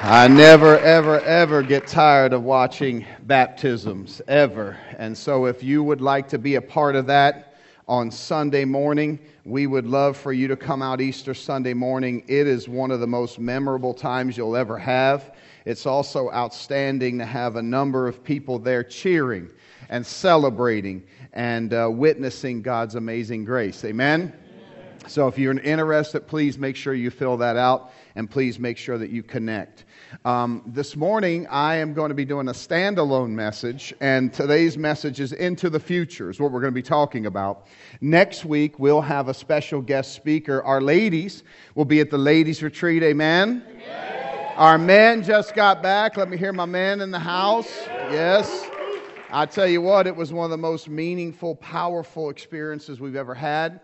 I never, ever, ever get tired of watching baptisms, ever. And so, if you would like to be a part of that on Sunday morning, we would love for you to come out Easter Sunday morning. It is one of the most memorable times you'll ever have. It's also outstanding to have a number of people there cheering and celebrating and uh, witnessing God's amazing grace. Amen? So, if you're interested, please make sure you fill that out and please make sure that you connect. Um, this morning, I am going to be doing a standalone message, and today's message is Into the Future, is what we're going to be talking about. Next week, we'll have a special guest speaker. Our ladies will be at the ladies' retreat. Amen? Amen. Our men just got back. Let me hear my men in the house. Yes. I tell you what, it was one of the most meaningful, powerful experiences we've ever had.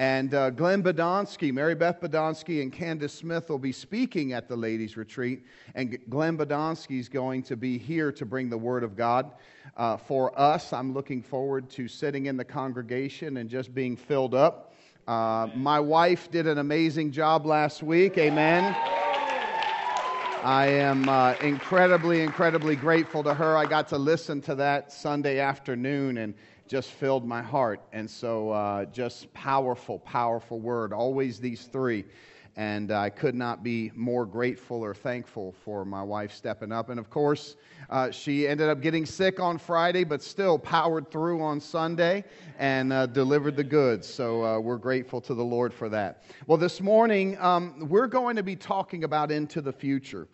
And uh, Glenn Badonsky, Mary Beth Badonsky, and Candace Smith will be speaking at the ladies' retreat. And Glenn Badonsky is going to be here to bring the Word of God uh, for us. I'm looking forward to sitting in the congregation and just being filled up. Uh, my wife did an amazing job last week. Amen. I am uh, incredibly, incredibly grateful to her. I got to listen to that Sunday afternoon and just filled my heart. And so, uh, just powerful, powerful word. Always these three. And I could not be more grateful or thankful for my wife stepping up. And of course, uh, she ended up getting sick on Friday, but still powered through on Sunday and uh, delivered the goods. So uh, we're grateful to the Lord for that. Well, this morning, um, we're going to be talking about into the future.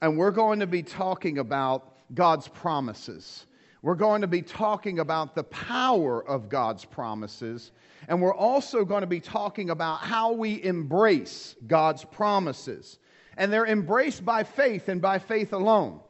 And we're going to be talking about God's promises. We're going to be talking about the power of God's promises, and we're also going to be talking about how we embrace God's promises. And they're embraced by faith and by faith alone.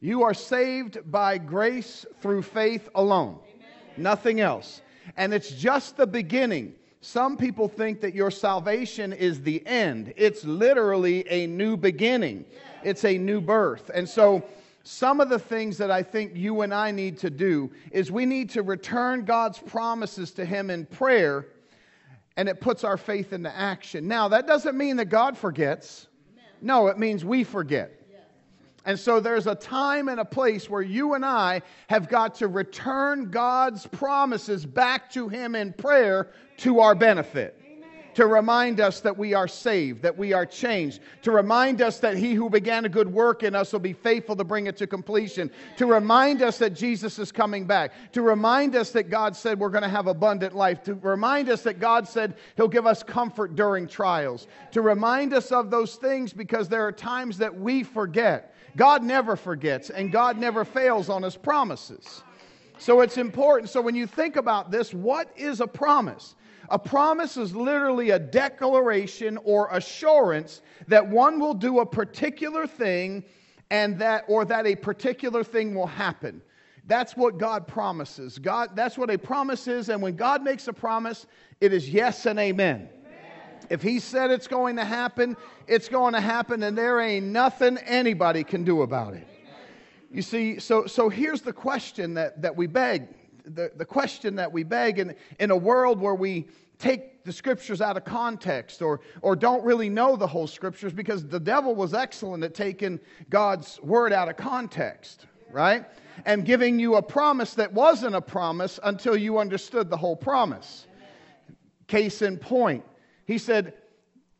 You are saved by grace through faith alone, Amen. nothing else. And it's just the beginning. Some people think that your salvation is the end. It's literally a new beginning, it's a new birth. And so, some of the things that I think you and I need to do is we need to return God's promises to Him in prayer, and it puts our faith into action. Now, that doesn't mean that God forgets. No, it means we forget. And so there's a time and a place where you and I have got to return God's promises back to Him in prayer to our benefit to remind us that we are saved, that we are changed, to remind us that he who began a good work in us will be faithful to bring it to completion, to remind us that Jesus is coming back, to remind us that God said we're going to have abundant life, to remind us that God said he'll give us comfort during trials, to remind us of those things because there are times that we forget. God never forgets, and God never fails on his promises. So it's important. So when you think about this, what is a promise? A promise is literally a declaration or assurance that one will do a particular thing and that or that a particular thing will happen. That's what God promises. God that's what a promise is and when God makes a promise, it is yes and amen. If he said it's going to happen, it's going to happen and there ain't nothing anybody can do about it. You see, so so here's the question that that we beg the, the question that we beg in, in a world where we take the scriptures out of context or, or don't really know the whole scriptures because the devil was excellent at taking God's word out of context, right? And giving you a promise that wasn't a promise until you understood the whole promise. Case in point, he said,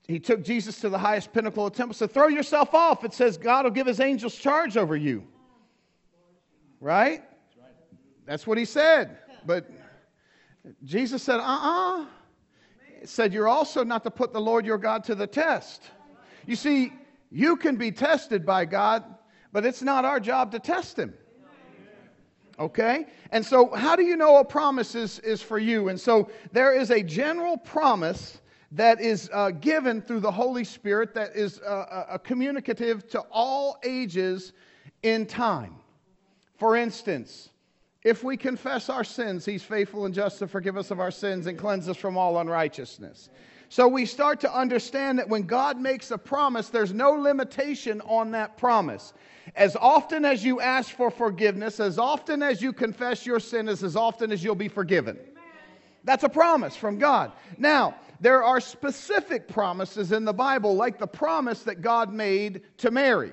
he took Jesus to the highest pinnacle of the temple, said, Throw yourself off. It says God will give his angels charge over you. Right? That's what he said. But Jesus said, uh uh-uh. uh said, You're also not to put the Lord your God to the test. You see, you can be tested by God, but it's not our job to test him. Okay? And so, how do you know a promise is, is for you? And so, there is a general promise that is uh, given through the Holy Spirit that is uh, uh, communicative to all ages in time. For instance, if we confess our sins, He's faithful and just to forgive us of our sins and cleanse us from all unrighteousness. So we start to understand that when God makes a promise, there's no limitation on that promise. As often as you ask for forgiveness, as often as you confess your sin, is as often as you'll be forgiven. That's a promise from God. Now, there are specific promises in the Bible, like the promise that God made to Mary.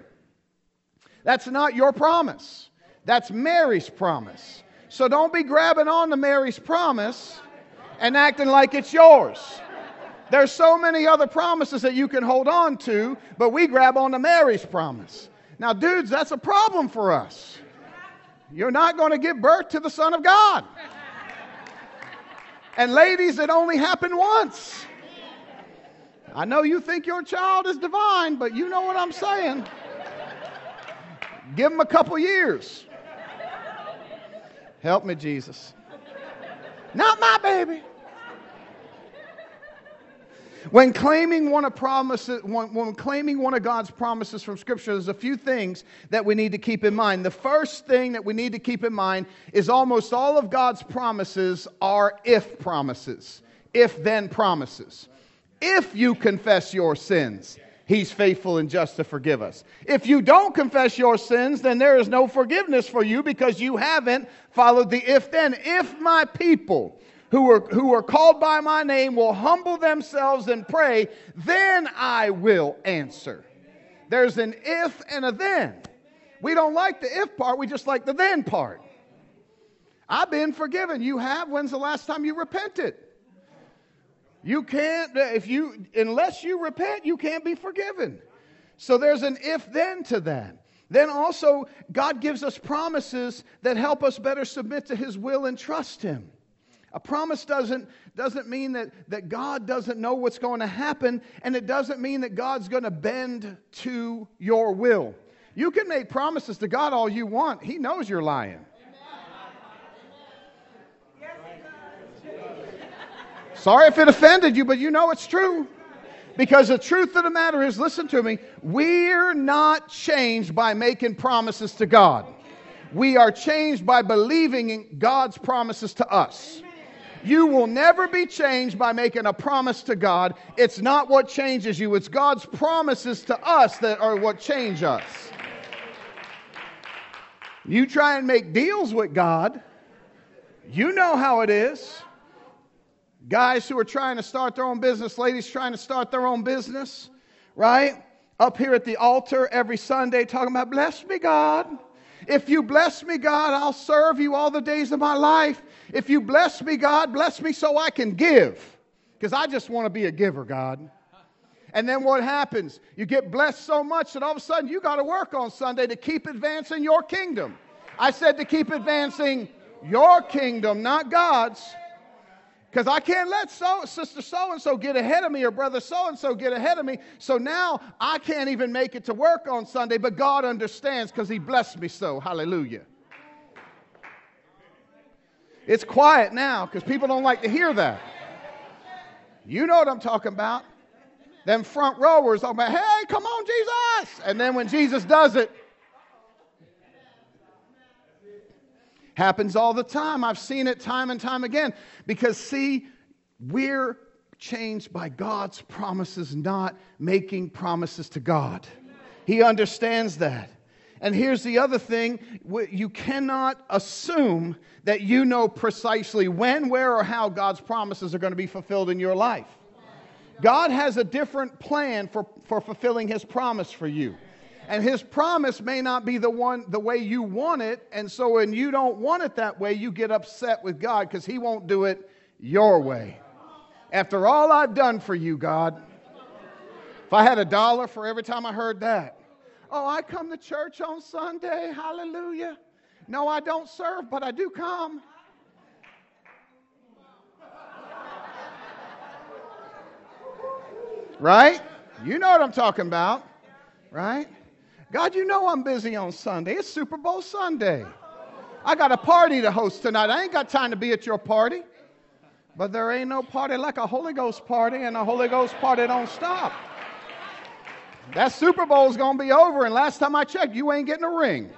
That's not your promise. That's Mary's promise. So don't be grabbing on to Mary's promise and acting like it's yours. There's so many other promises that you can hold on to, but we grab on to Mary's promise. Now, dudes, that's a problem for us. You're not going to give birth to the Son of God. And ladies, it only happened once. I know you think your child is divine, but you know what I'm saying. Give them a couple years. Help me, Jesus. Not my baby. When claiming one of promises, when, when, claiming one of God's promises from Scripture, there's a few things that we need to keep in mind. The first thing that we need to keep in mind is almost all of God's promises are if promises, if then promises. If you confess your sins, He's faithful and just to forgive us. If you don't confess your sins, then there is no forgiveness for you because you haven't followed the if then. If my people who are, who are called by my name will humble themselves and pray, then I will answer. There's an if and a then. We don't like the if part, we just like the then part. I've been forgiven. You have. When's the last time you repented? You can't, uh, if you, unless you repent, you can't be forgiven. So there's an if then to that. Then also, God gives us promises that help us better submit to His will and trust Him. A promise doesn't, doesn't mean that, that God doesn't know what's going to happen, and it doesn't mean that God's going to bend to your will. You can make promises to God all you want, He knows you're lying. Sorry if it offended you, but you know it's true. Because the truth of the matter is, listen to me, we're not changed by making promises to God. We are changed by believing in God's promises to us. You will never be changed by making a promise to God. It's not what changes you, it's God's promises to us that are what change us. You try and make deals with God, you know how it is. Guys who are trying to start their own business, ladies trying to start their own business, right? Up here at the altar every Sunday talking about, bless me, God. If you bless me, God, I'll serve you all the days of my life. If you bless me, God, bless me so I can give. Because I just want to be a giver, God. And then what happens? You get blessed so much that all of a sudden you got to work on Sunday to keep advancing your kingdom. I said to keep advancing your kingdom, not God's. Because I can't let so, sister so and so get ahead of me or brother so and so get ahead of me. So now I can't even make it to work on Sunday, but God understands because He blessed me so. Hallelujah. It's quiet now because people don't like to hear that. You know what I'm talking about. Them front rowers talking about, hey, come on, Jesus. And then when Jesus does it, happens all the time. I've seen it time and time again. Because, see, we're changed by God's promises, not making promises to God. He understands that. And here's the other thing you cannot assume that you know precisely when, where, or how God's promises are going to be fulfilled in your life. God has a different plan for, for fulfilling His promise for you. And His promise may not be the one the way you want it. And so when you don't want it that way, you get upset with God because He won't do it your way. After all I've done for you, God, if I had a dollar for every time I heard that, Oh, I come to church on Sunday. Hallelujah. No, I don't serve, but I do come. Right? You know what I'm talking about. Right? God, you know I'm busy on Sunday. It's Super Bowl Sunday. I got a party to host tonight. I ain't got time to be at your party. But there ain't no party like a Holy Ghost party, and a Holy Ghost party don't stop. That Super Bowl's going to be over, and last time I checked, you ain't getting a ring.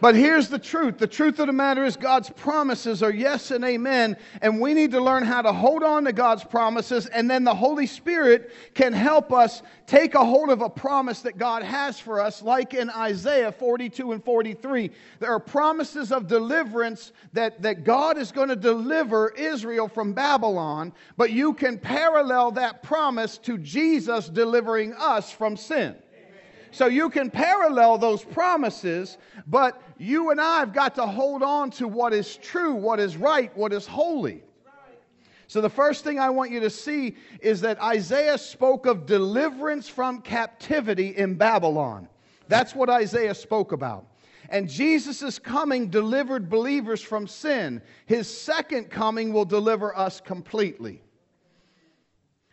But here's the truth the truth of the matter is, God's promises are yes and amen, and we need to learn how to hold on to God's promises, and then the Holy Spirit can help us take a hold of a promise that God has for us, like in Isaiah 42 and 43. There are promises of deliverance that, that God is going to deliver Israel from Babylon, but you can parallel that promise to Jesus delivering us from sin. So you can parallel those promises, but you and I have got to hold on to what is true, what is right, what is holy. So, the first thing I want you to see is that Isaiah spoke of deliverance from captivity in Babylon. That's what Isaiah spoke about. And Jesus' coming delivered believers from sin. His second coming will deliver us completely.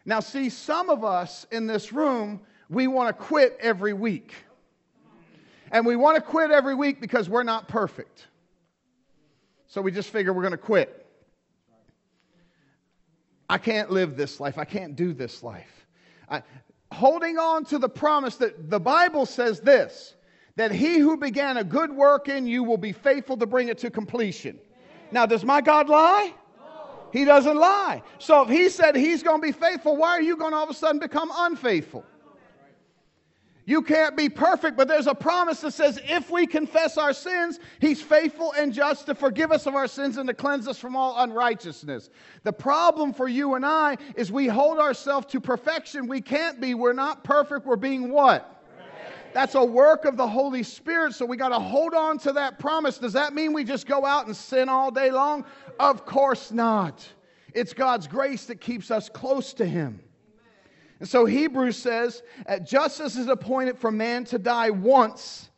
Now, see, some of us in this room we want to quit every week. And we want to quit every week because we're not perfect. So we just figure we're going to quit. I can't live this life. I can't do this life. I, holding on to the promise that the Bible says this that he who began a good work in you will be faithful to bring it to completion. Now, does my God lie? He doesn't lie. So if he said he's going to be faithful, why are you going to all of a sudden become unfaithful? You can't be perfect, but there's a promise that says if we confess our sins, He's faithful and just to forgive us of our sins and to cleanse us from all unrighteousness. The problem for you and I is we hold ourselves to perfection. We can't be. We're not perfect. We're being what? That's a work of the Holy Spirit, so we got to hold on to that promise. Does that mean we just go out and sin all day long? Of course not. It's God's grace that keeps us close to Him. And so Hebrews says, justice is appointed for man to die once,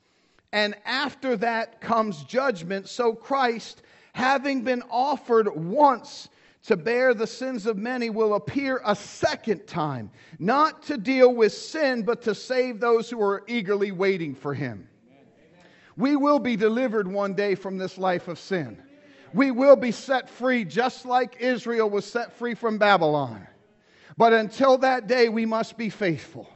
and after that comes judgment. So Christ, having been offered once to bear the sins of many, will appear a second time, not to deal with sin, but to save those who are eagerly waiting for him. We will be delivered one day from this life of sin. We will be set free, just like Israel was set free from Babylon. But until that day, we must be faithful.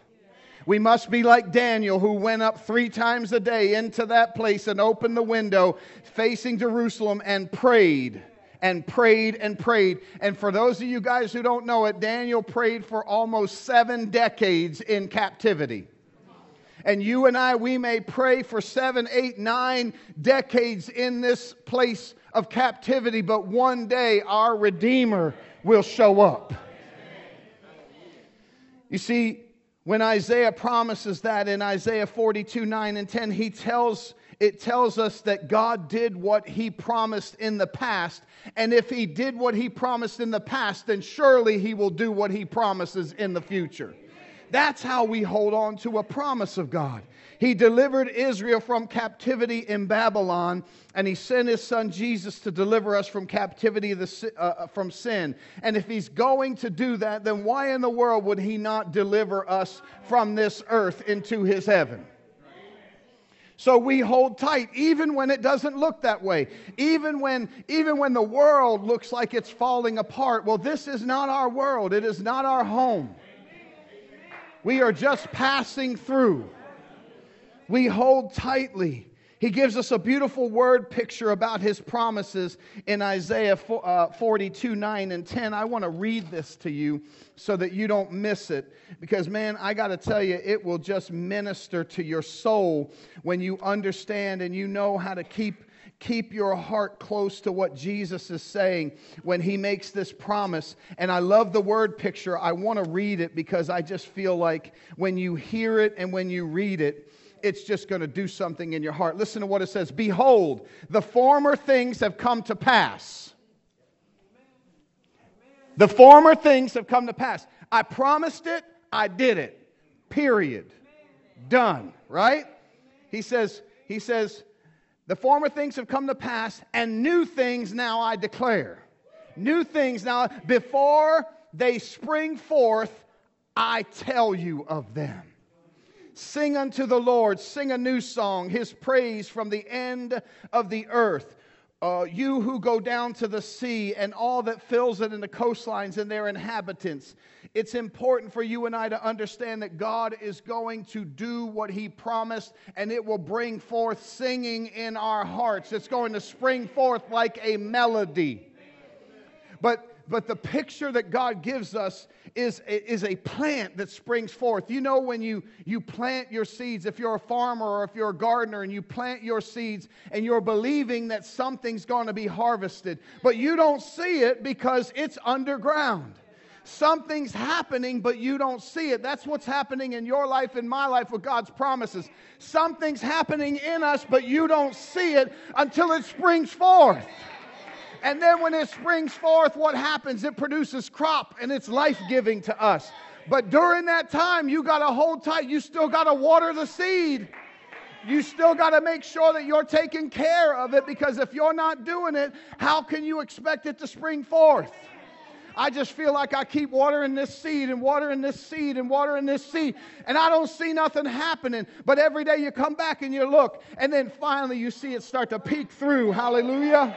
We must be like Daniel, who went up three times a day into that place and opened the window facing Jerusalem and prayed and prayed and prayed. And for those of you guys who don't know it, Daniel prayed for almost seven decades in captivity. And you and I, we may pray for seven, eight, nine decades in this place of captivity, but one day our Redeemer will show up. You see, when Isaiah promises that in Isaiah 42, 9 and 10, he tells, it tells us that God did what he promised in the past. And if he did what he promised in the past, then surely he will do what he promises in the future. That's how we hold on to a promise of God. He delivered Israel from captivity in Babylon, and he sent his son Jesus to deliver us from captivity uh, uh, from sin. And if he's going to do that, then why in the world would he not deliver us from this earth into his heaven? So we hold tight even when it doesn't look that way. Even when even when the world looks like it's falling apart. Well, this is not our world. It is not our home. We are just passing through. We hold tightly. He gives us a beautiful word picture about his promises in Isaiah uh, 42, 9, and 10. I want to read this to you so that you don't miss it. Because, man, I got to tell you, it will just minister to your soul when you understand and you know how to keep keep your heart close to what Jesus is saying when he makes this promise. And I love the word picture. I want to read it because I just feel like when you hear it and when you read it, it's just going to do something in your heart. Listen to what it says Behold, the former things have come to pass. The former things have come to pass. I promised it, I did it. Period. Done, right? He says, he says, the former things have come to pass, and new things now I declare. New things now, before they spring forth, I tell you of them. Sing unto the Lord, sing a new song, his praise from the end of the earth. uh, you who go down to the sea and all that fills it and the coastlines and their inhabitants. It's important for you and I to understand that God is going to do what He promised, and it will bring forth singing in our hearts. It's going to spring forth like a melody. But but the picture that God gives us is, is a plant that springs forth. You know, when you, you plant your seeds, if you're a farmer or if you're a gardener and you plant your seeds and you're believing that something's going to be harvested, but you don't see it because it's underground. Something's happening, but you don't see it. That's what's happening in your life, in my life, with God's promises. Something's happening in us, but you don't see it until it springs forth. And then when it springs forth, what happens? It produces crop and it's life giving to us. But during that time, you got to hold tight. You still got to water the seed. You still got to make sure that you're taking care of it because if you're not doing it, how can you expect it to spring forth? I just feel like I keep watering this seed and watering this seed and watering this seed, and I don't see nothing happening. But every day you come back and you look, and then finally you see it start to peek through. Hallelujah.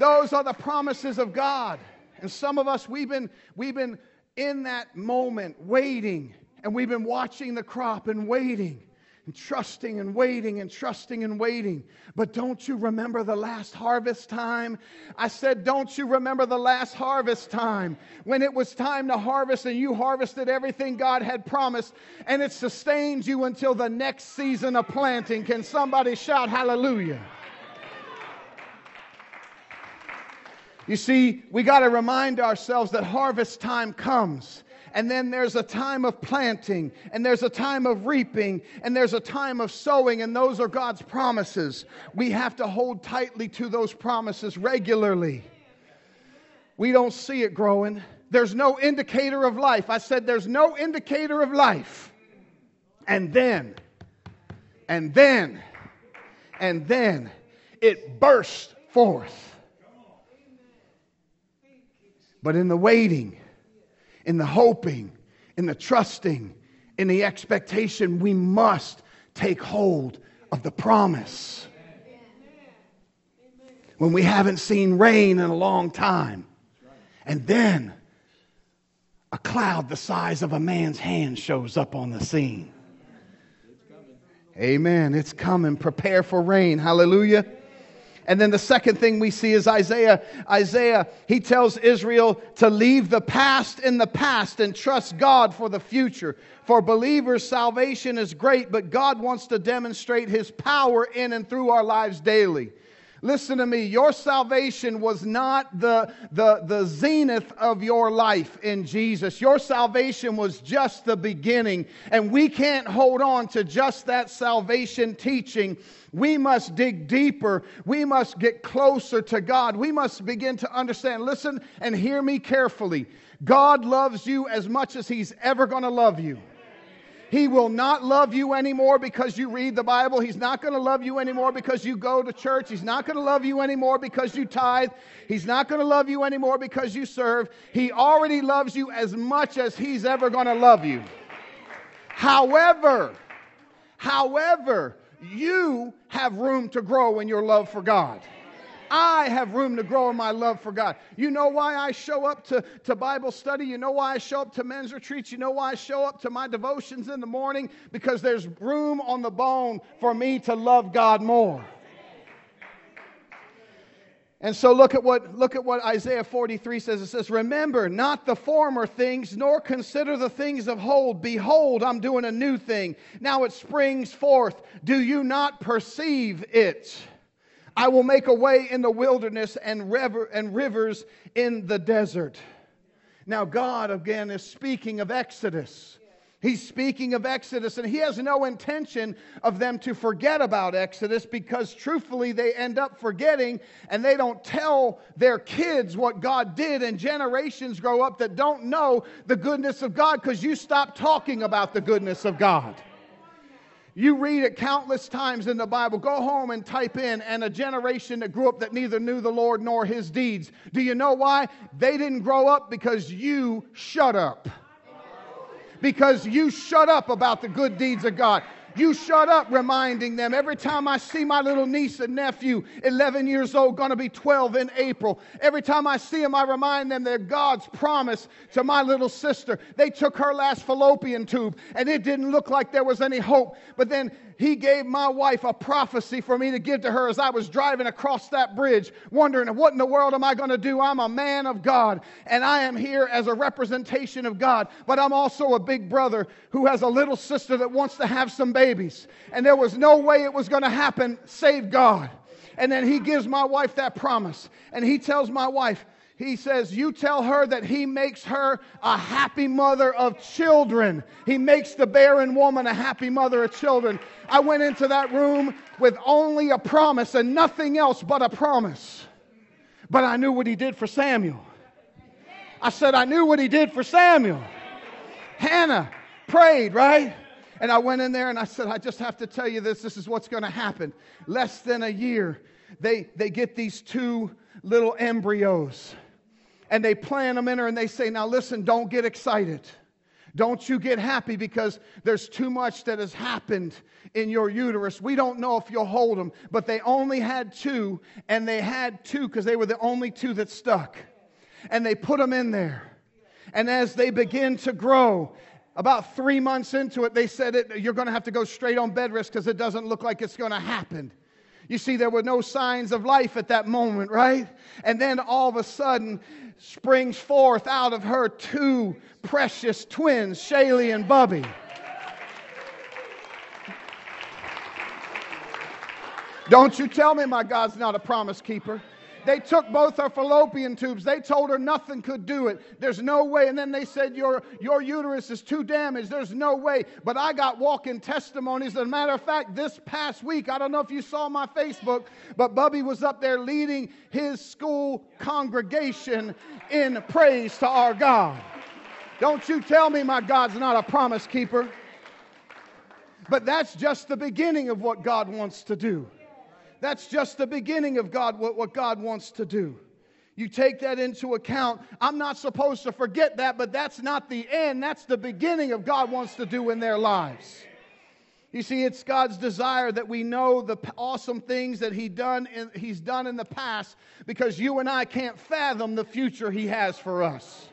Those are the promises of God. And some of us, we've been, we've been in that moment waiting, and we've been watching the crop and waiting and trusting and waiting and trusting and waiting. But don't you remember the last harvest time? I said, Don't you remember the last harvest time when it was time to harvest and you harvested everything God had promised and it sustains you until the next season of planting? Can somebody shout hallelujah? You see, we got to remind ourselves that harvest time comes. And then there's a time of planting, and there's a time of reaping, and there's a time of sowing, and those are God's promises. We have to hold tightly to those promises regularly. We don't see it growing. There's no indicator of life. I said there's no indicator of life. And then, and then, and then it bursts forth. But in the waiting, in the hoping, in the trusting, in the expectation, we must take hold of the promise. When we haven't seen rain in a long time. And then a cloud the size of a man's hand shows up on the scene. Amen. It's coming. Prepare for rain. Hallelujah. And then the second thing we see is Isaiah. Isaiah, he tells Israel to leave the past in the past and trust God for the future. For believers, salvation is great, but God wants to demonstrate his power in and through our lives daily. Listen to me. Your salvation was not the, the, the zenith of your life in Jesus. Your salvation was just the beginning. And we can't hold on to just that salvation teaching. We must dig deeper. We must get closer to God. We must begin to understand. Listen and hear me carefully. God loves you as much as He's ever going to love you. He will not love you anymore because you read the Bible. He's not going to love you anymore because you go to church. He's not going to love you anymore because you tithe. He's not going to love you anymore because you serve. He already loves you as much as He's ever going to love you. However, however, you have room to grow in your love for God. I have room to grow in my love for God. You know why I show up to, to Bible study? You know why I show up to men's retreats? You know why I show up to my devotions in the morning? Because there's room on the bone for me to love God more. And so look at what look at what Isaiah 43 says. It says, "Remember not the former things, nor consider the things of old. Behold, I'm doing a new thing. Now it springs forth. Do you not perceive it?" I will make a way in the wilderness and, river, and rivers in the desert. Now, God again is speaking of Exodus. He's speaking of Exodus, and he has no intention of them to forget about Exodus because truthfully they end up forgetting and they don't tell their kids what God did, and generations grow up that don't know the goodness of God because you stop talking about the goodness of God. You read it countless times in the Bible. Go home and type in, and a generation that grew up that neither knew the Lord nor his deeds. Do you know why? They didn't grow up because you shut up. Because you shut up about the good deeds of God. You shut up reminding them. Every time I see my little niece and nephew, 11 years old, going to be 12 in April, every time I see them, I remind them that God's promise to my little sister. They took her last fallopian tube and it didn't look like there was any hope. But then he gave my wife a prophecy for me to give to her as I was driving across that bridge, wondering, what in the world am I going to do? I'm a man of God, and I am here as a representation of God, but I'm also a big brother who has a little sister that wants to have some babies. And there was no way it was going to happen save God. And then he gives my wife that promise, and he tells my wife, he says, You tell her that he makes her a happy mother of children. He makes the barren woman a happy mother of children. I went into that room with only a promise and nothing else but a promise. But I knew what he did for Samuel. I said, I knew what he did for Samuel. Hannah prayed, right? And I went in there and I said, I just have to tell you this. This is what's going to happen. Less than a year, they, they get these two little embryos and they plant them in her and they say, Now listen, don't get excited. Don't you get happy because there's too much that has happened in your uterus. We don't know if you'll hold them, but they only had two, and they had two because they were the only two that stuck. And they put them in there. And as they begin to grow, about three months into it, they said, You're going to have to go straight on bed rest because it doesn't look like it's going to happen. You see, there were no signs of life at that moment, right? And then all of a sudden, springs forth out of her two precious twins, Shaylee and Bubby. Don't you tell me my God's not a promise keeper. They took both her fallopian tubes. They told her nothing could do it. There's no way. And then they said, Your, your uterus is too damaged. There's no way. But I got walking testimonies. As a matter of fact, this past week, I don't know if you saw my Facebook, but Bubby was up there leading his school congregation in praise to our God. Don't you tell me my God's not a promise keeper. But that's just the beginning of what God wants to do. That's just the beginning of God, what, what God wants to do. You take that into account. I'm not supposed to forget that, but that's not the end. That's the beginning of God wants to do in their lives. You see, it's God's desire that we know the awesome things that he done in, He's done in the past because you and I can't fathom the future He has for us.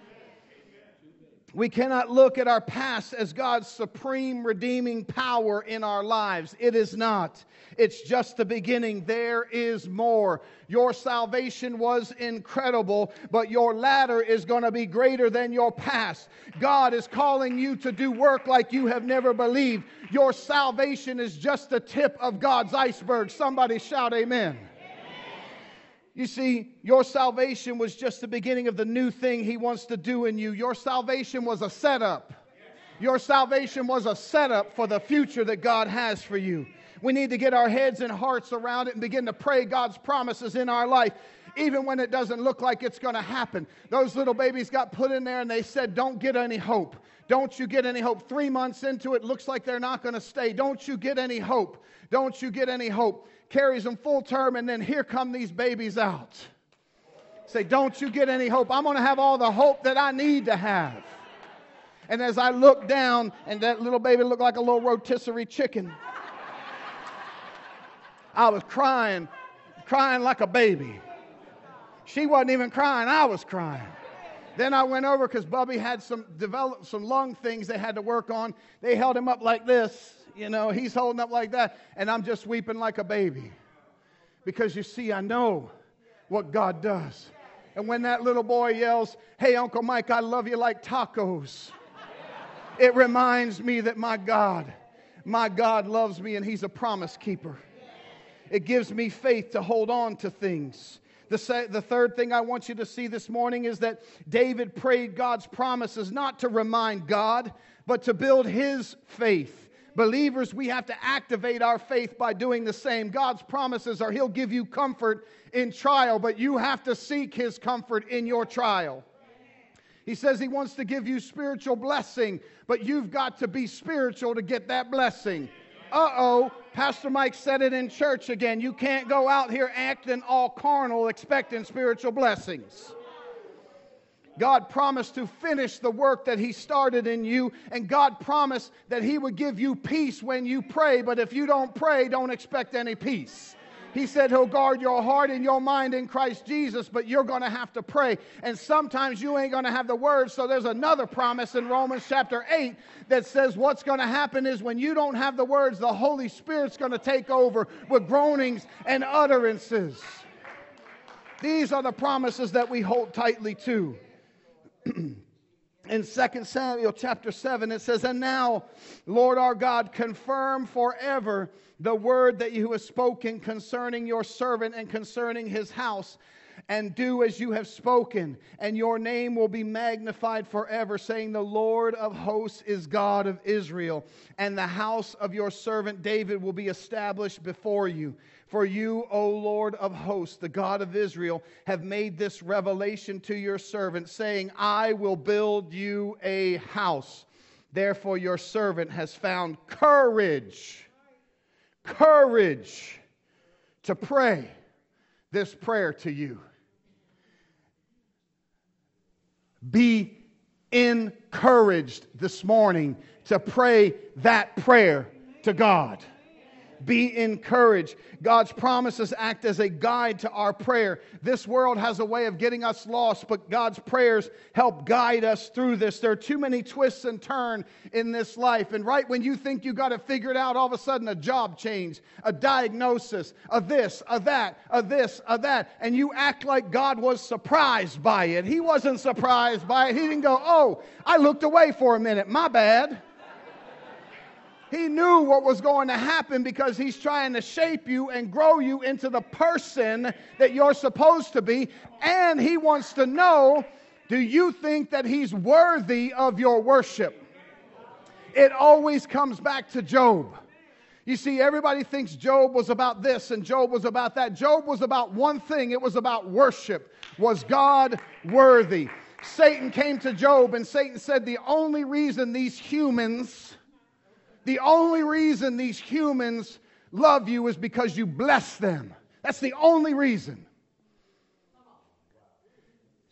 We cannot look at our past as God's supreme redeeming power in our lives. It is not. It's just the beginning. There is more. Your salvation was incredible, but your latter is going to be greater than your past. God is calling you to do work like you have never believed. Your salvation is just the tip of God's iceberg. Somebody shout, Amen. You see, your salvation was just the beginning of the new thing He wants to do in you. Your salvation was a setup. Your salvation was a setup for the future that God has for you. We need to get our heads and hearts around it and begin to pray God's promises in our life, even when it doesn't look like it's going to happen. Those little babies got put in there and they said, Don't get any hope. Don't you get any hope. Three months into it, looks like they're not going to stay. Don't you get any hope. Don't you get any hope carries them full term, and then here come these babies out. Say, don't you get any hope. I'm going to have all the hope that I need to have. And as I looked down, and that little baby looked like a little rotisserie chicken, I was crying, crying like a baby. She wasn't even crying, I was crying. Then I went over because Bubby had some develop some lung things they had to work on. They held him up like this you know, he's holding up like that, and I'm just weeping like a baby. Because you see, I know what God does. And when that little boy yells, Hey, Uncle Mike, I love you like tacos, it reminds me that my God, my God loves me and He's a promise keeper. It gives me faith to hold on to things. The, the third thing I want you to see this morning is that David prayed God's promises not to remind God, but to build his faith. Believers, we have to activate our faith by doing the same. God's promises are He'll give you comfort in trial, but you have to seek His comfort in your trial. He says He wants to give you spiritual blessing, but you've got to be spiritual to get that blessing. Uh oh, Pastor Mike said it in church again. You can't go out here acting all carnal expecting spiritual blessings. God promised to finish the work that He started in you, and God promised that He would give you peace when you pray. But if you don't pray, don't expect any peace. He said he'll guard your heart and your mind in Christ Jesus, but you're going to have to pray. And sometimes you ain't going to have the words. So there's another promise in Romans chapter 8 that says what's going to happen is when you don't have the words, the Holy Spirit's going to take over with groanings and utterances. These are the promises that we hold tightly to. in 2 Samuel chapter 7, it says, And now, Lord our God, confirm forever the word that you have spoken concerning your servant and concerning his house. And do as you have spoken, and your name will be magnified forever, saying, The Lord of hosts is God of Israel, and the house of your servant David will be established before you. For you, O Lord of hosts, the God of Israel, have made this revelation to your servant, saying, I will build you a house. Therefore, your servant has found courage, courage to pray this prayer to you. Be encouraged this morning to pray that prayer to God. Be encouraged. God's promises act as a guide to our prayer. This world has a way of getting us lost, but God's prayers help guide us through this. There are too many twists and turns in this life. And right when you think you got it figured out, all of a sudden a job change, a diagnosis, a this, a that, a this, a that. And you act like God was surprised by it. He wasn't surprised by it. He didn't go, oh, I looked away for a minute. My bad. He knew what was going to happen because he's trying to shape you and grow you into the person that you're supposed to be. And he wants to know do you think that he's worthy of your worship? It always comes back to Job. You see, everybody thinks Job was about this and Job was about that. Job was about one thing it was about worship. Was God worthy? Satan came to Job and Satan said, The only reason these humans the only reason these humans love you is because you bless them. That's the only reason.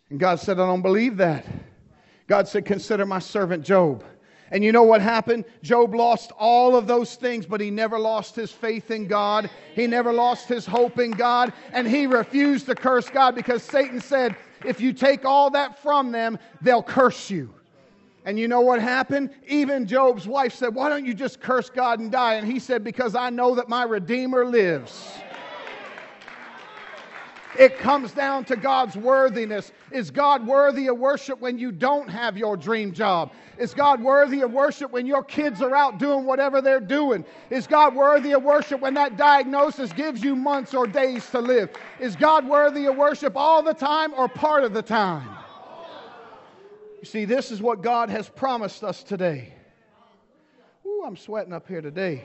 And God said, I don't believe that. God said, Consider my servant Job. And you know what happened? Job lost all of those things, but he never lost his faith in God. He never lost his hope in God. And he refused to curse God because Satan said, If you take all that from them, they'll curse you. And you know what happened? Even Job's wife said, Why don't you just curse God and die? And he said, Because I know that my Redeemer lives. It comes down to God's worthiness. Is God worthy of worship when you don't have your dream job? Is God worthy of worship when your kids are out doing whatever they're doing? Is God worthy of worship when that diagnosis gives you months or days to live? Is God worthy of worship all the time or part of the time? See, this is what God has promised us today. Ooh, I'm sweating up here today.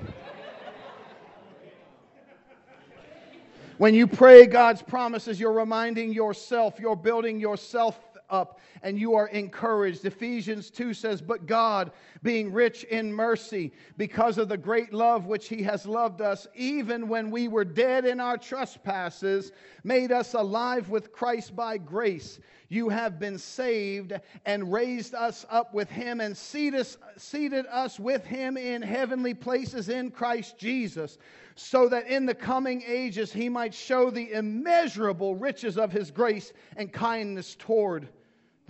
when you pray God's promises, you're reminding yourself, you're building yourself up and you are encouraged. Ephesians 2 says, But God, being rich in mercy, because of the great love which He has loved us, even when we were dead in our trespasses, made us alive with Christ by grace. You have been saved and raised us up with Him and seated us, with Him in heavenly places in Christ Jesus so that in the coming ages he might show the immeasurable riches of his grace and kindness toward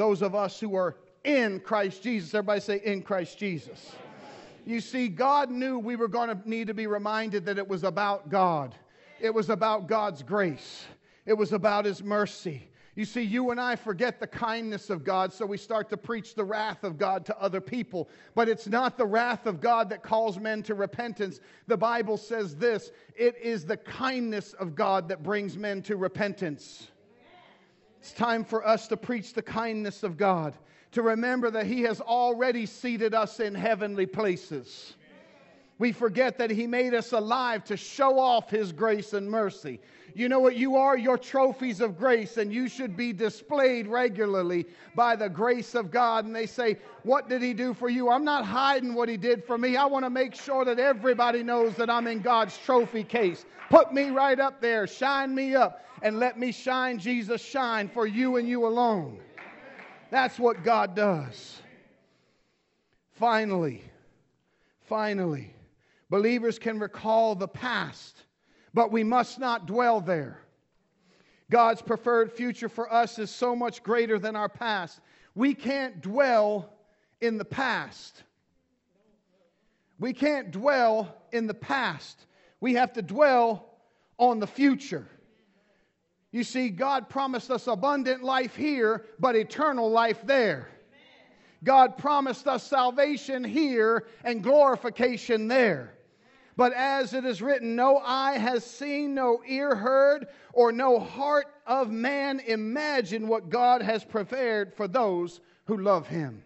those of us who are in Christ Jesus. Everybody say, in Christ Jesus. You see, God knew we were going to need to be reminded that it was about God, it was about God's grace, it was about His mercy. You see, you and I forget the kindness of God, so we start to preach the wrath of God to other people. But it's not the wrath of God that calls men to repentance. The Bible says this it is the kindness of God that brings men to repentance. It's time for us to preach the kindness of God, to remember that He has already seated us in heavenly places. We forget that He made us alive to show off His grace and mercy. You know what you are? Your trophies of grace, and you should be displayed regularly by the grace of God. And they say, What did He do for you? I'm not hiding what He did for me. I want to make sure that everybody knows that I'm in God's trophy case. Put me right up there, shine me up, and let me shine Jesus shine for you and you alone. That's what God does. Finally, finally, believers can recall the past, but we must not dwell there. God's preferred future for us is so much greater than our past. We can't dwell in the past. We can't dwell in the past. We have to dwell on the future. You see, God promised us abundant life here, but eternal life there. God promised us salvation here and glorification there. But as it is written, no eye has seen, no ear heard, or no heart of man imagined what God has prepared for those who love him.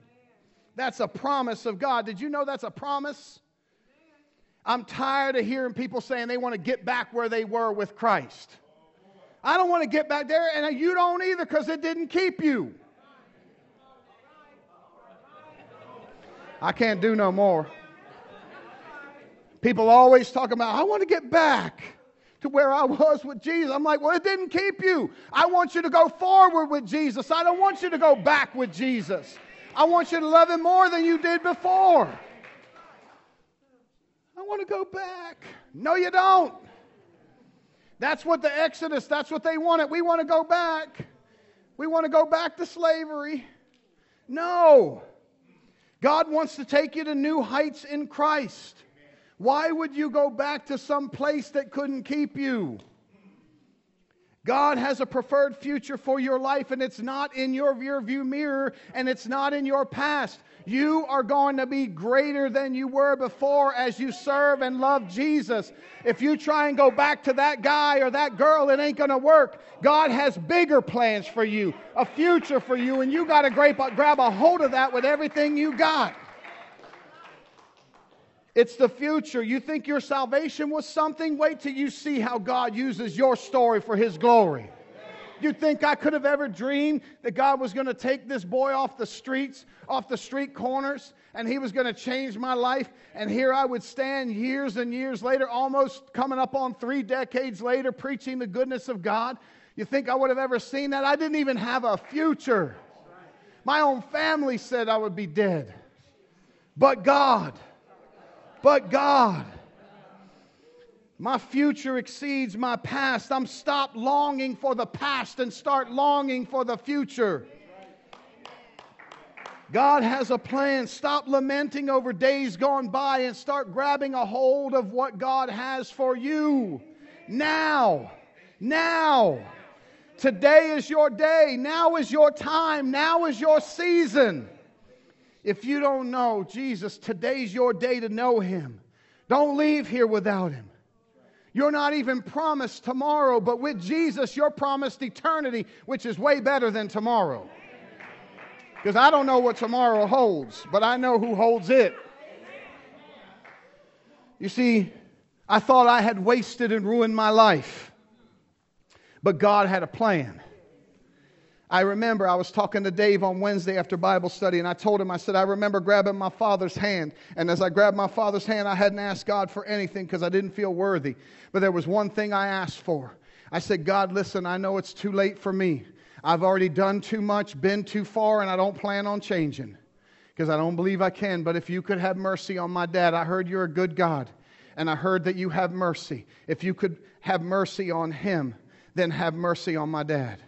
That's a promise of God. Did you know that's a promise? I'm tired of hearing people saying they want to get back where they were with Christ. I don't want to get back there, and you don't either because it didn't keep you. I can't do no more. People always talk about, I want to get back to where I was with Jesus. I'm like, well, it didn't keep you. I want you to go forward with Jesus. I don't want you to go back with Jesus. I want you to love him more than you did before. I want to go back. No, you don't. That's what the Exodus, that's what they wanted. We want to go back. We want to go back to slavery. No. God wants to take you to new heights in Christ. Why would you go back to some place that couldn't keep you? God has a preferred future for your life, and it's not in your rear view mirror and it's not in your past. You are going to be greater than you were before as you serve and love Jesus. If you try and go back to that guy or that girl, it ain't going to work. God has bigger plans for you, a future for you, and you got to grab a hold of that with everything you got. It's the future. You think your salvation was something? Wait till you see how God uses your story for His glory. You think I could have ever dreamed that God was going to take this boy off the streets, off the street corners, and he was going to change my life? And here I would stand years and years later, almost coming up on three decades later, preaching the goodness of God. You think I would have ever seen that? I didn't even have a future. My own family said I would be dead. But God, but God. My future exceeds my past. I'm stop longing for the past and start longing for the future. God has a plan. Stop lamenting over days gone by and start grabbing a hold of what God has for you. Now. Now. Today is your day. Now is your time. Now is your season. If you don't know Jesus, today's your day to know him. Don't leave here without him. You're not even promised tomorrow, but with Jesus, you're promised eternity, which is way better than tomorrow. Because I don't know what tomorrow holds, but I know who holds it. You see, I thought I had wasted and ruined my life, but God had a plan. I remember I was talking to Dave on Wednesday after Bible study, and I told him, I said, I remember grabbing my father's hand. And as I grabbed my father's hand, I hadn't asked God for anything because I didn't feel worthy. But there was one thing I asked for. I said, God, listen, I know it's too late for me. I've already done too much, been too far, and I don't plan on changing because I don't believe I can. But if you could have mercy on my dad, I heard you're a good God, and I heard that you have mercy. If you could have mercy on him, then have mercy on my dad.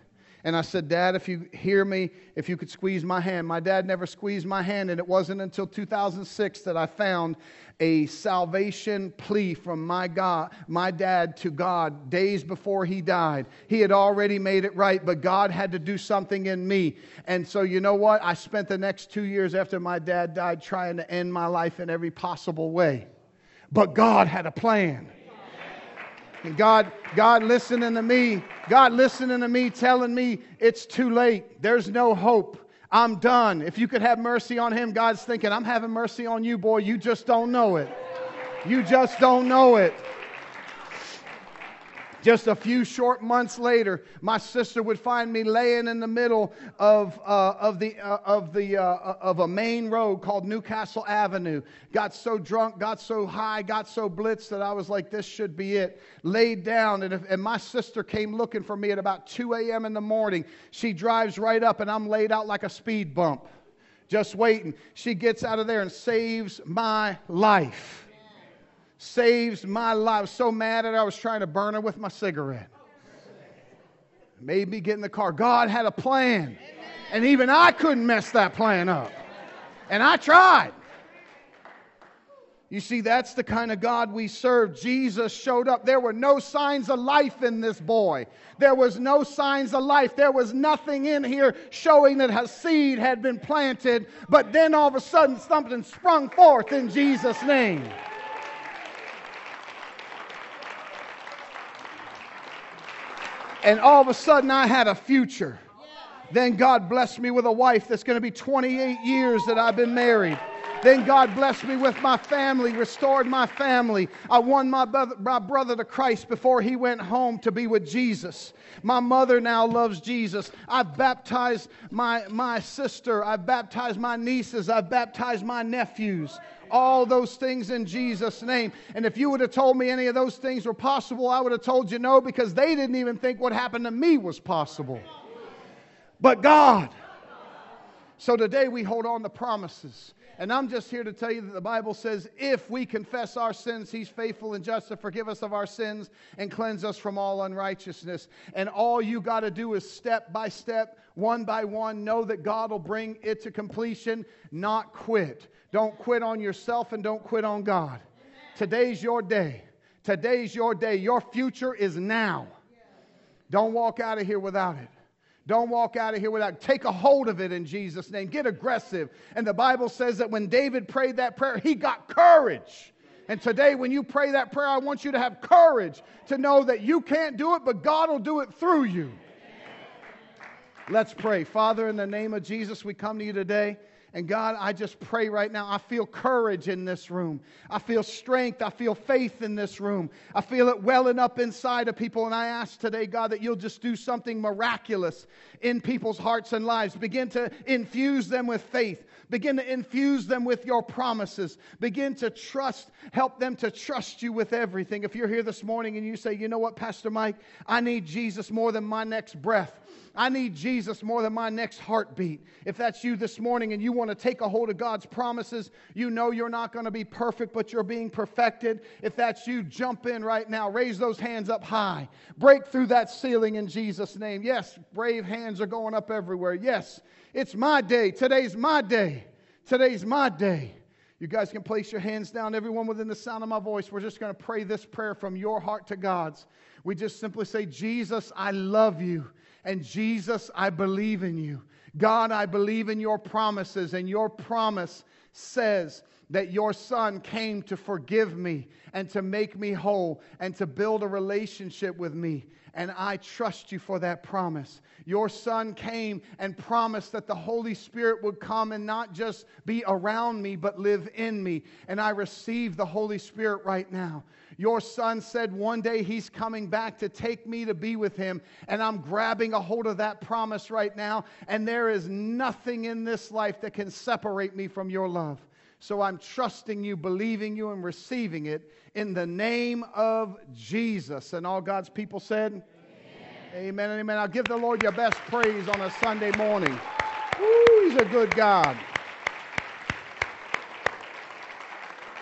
And I said, Dad, if you hear me, if you could squeeze my hand. My dad never squeezed my hand, and it wasn't until 2006 that I found a salvation plea from my God, my dad to God days before he died. He had already made it right, but God had to do something in me. And so you know what? I spent the next 2 years after my dad died trying to end my life in every possible way. But God had a plan. And God, God listening to me, God listening to me, telling me it's too late. There's no hope. I'm done. If you could have mercy on him, God's thinking, I'm having mercy on you, boy. You just don't know it. You just don't know it. Just a few short months later, my sister would find me laying in the middle of, uh, of, the, uh, of, the, uh, of a main road called Newcastle Avenue. Got so drunk, got so high, got so blitzed that I was like, this should be it. Laid down, and, if, and my sister came looking for me at about 2 a.m. in the morning. She drives right up, and I'm laid out like a speed bump, just waiting. She gets out of there and saves my life saves my life. So mad at her, I was trying to burn her with my cigarette. Made me get in the car. God had a plan. And even I couldn't mess that plan up. And I tried. You see, that's the kind of God we serve. Jesus showed up. There were no signs of life in this boy. There was no signs of life. There was nothing in here showing that a seed had been planted. But then all of a sudden, something sprung forth in Jesus' name. And all of a sudden I had a future. Then God blessed me with a wife that's going to be 28 years that I've been married. Then God blessed me with my family, restored my family. I won my brother, my brother to Christ before he went home to be with Jesus. My mother now loves Jesus. I've baptized my, my sister. I've baptized my nieces. I've baptized my nephews all those things in Jesus' name. And if you would have told me any of those things were possible, I would have told you no because they didn't even think what happened to me was possible. But God. So today we hold on to promises. And I'm just here to tell you that the Bible says if we confess our sins, He's faithful and just to forgive us of our sins and cleanse us from all unrighteousness. And all you got to do is step by step, one by one, know that God will bring it to completion, not quit. Don't quit on yourself and don't quit on God. Today's your day. Today's your day. Your future is now. Don't walk out of here without it. Don't walk out of here without. Take a hold of it in Jesus' name. Get aggressive. And the Bible says that when David prayed that prayer, he got courage. And today, when you pray that prayer, I want you to have courage to know that you can't do it, but God will do it through you. Let's pray. Father, in the name of Jesus, we come to you today. And God, I just pray right now. I feel courage in this room. I feel strength. I feel faith in this room. I feel it welling up inside of people. And I ask today, God, that you'll just do something miraculous in people's hearts and lives. Begin to infuse them with faith. Begin to infuse them with your promises. Begin to trust, help them to trust you with everything. If you're here this morning and you say, you know what, Pastor Mike, I need Jesus more than my next breath. I need Jesus more than my next heartbeat. If that's you this morning and you want to take a hold of God's promises, you know you're not going to be perfect, but you're being perfected. If that's you, jump in right now. Raise those hands up high. Break through that ceiling in Jesus' name. Yes, brave hands are going up everywhere. Yes, it's my day. Today's my day. Today's my day. You guys can place your hands down, everyone within the sound of my voice. We're just going to pray this prayer from your heart to God's. We just simply say, Jesus, I love you. And Jesus, I believe in you. God, I believe in your promises, and your promise says that your son came to forgive me and to make me whole and to build a relationship with me. And I trust you for that promise. Your son came and promised that the Holy Spirit would come and not just be around me, but live in me. And I receive the Holy Spirit right now. Your son said one day he's coming back to take me to be with him, and I'm grabbing a hold of that promise right now. And there is nothing in this life that can separate me from your love. So I'm trusting you, believing you, and receiving it in the name of Jesus. And all God's people said, Amen, amen amen. I'll give the Lord your best praise on a Sunday morning. Ooh, he's a good God.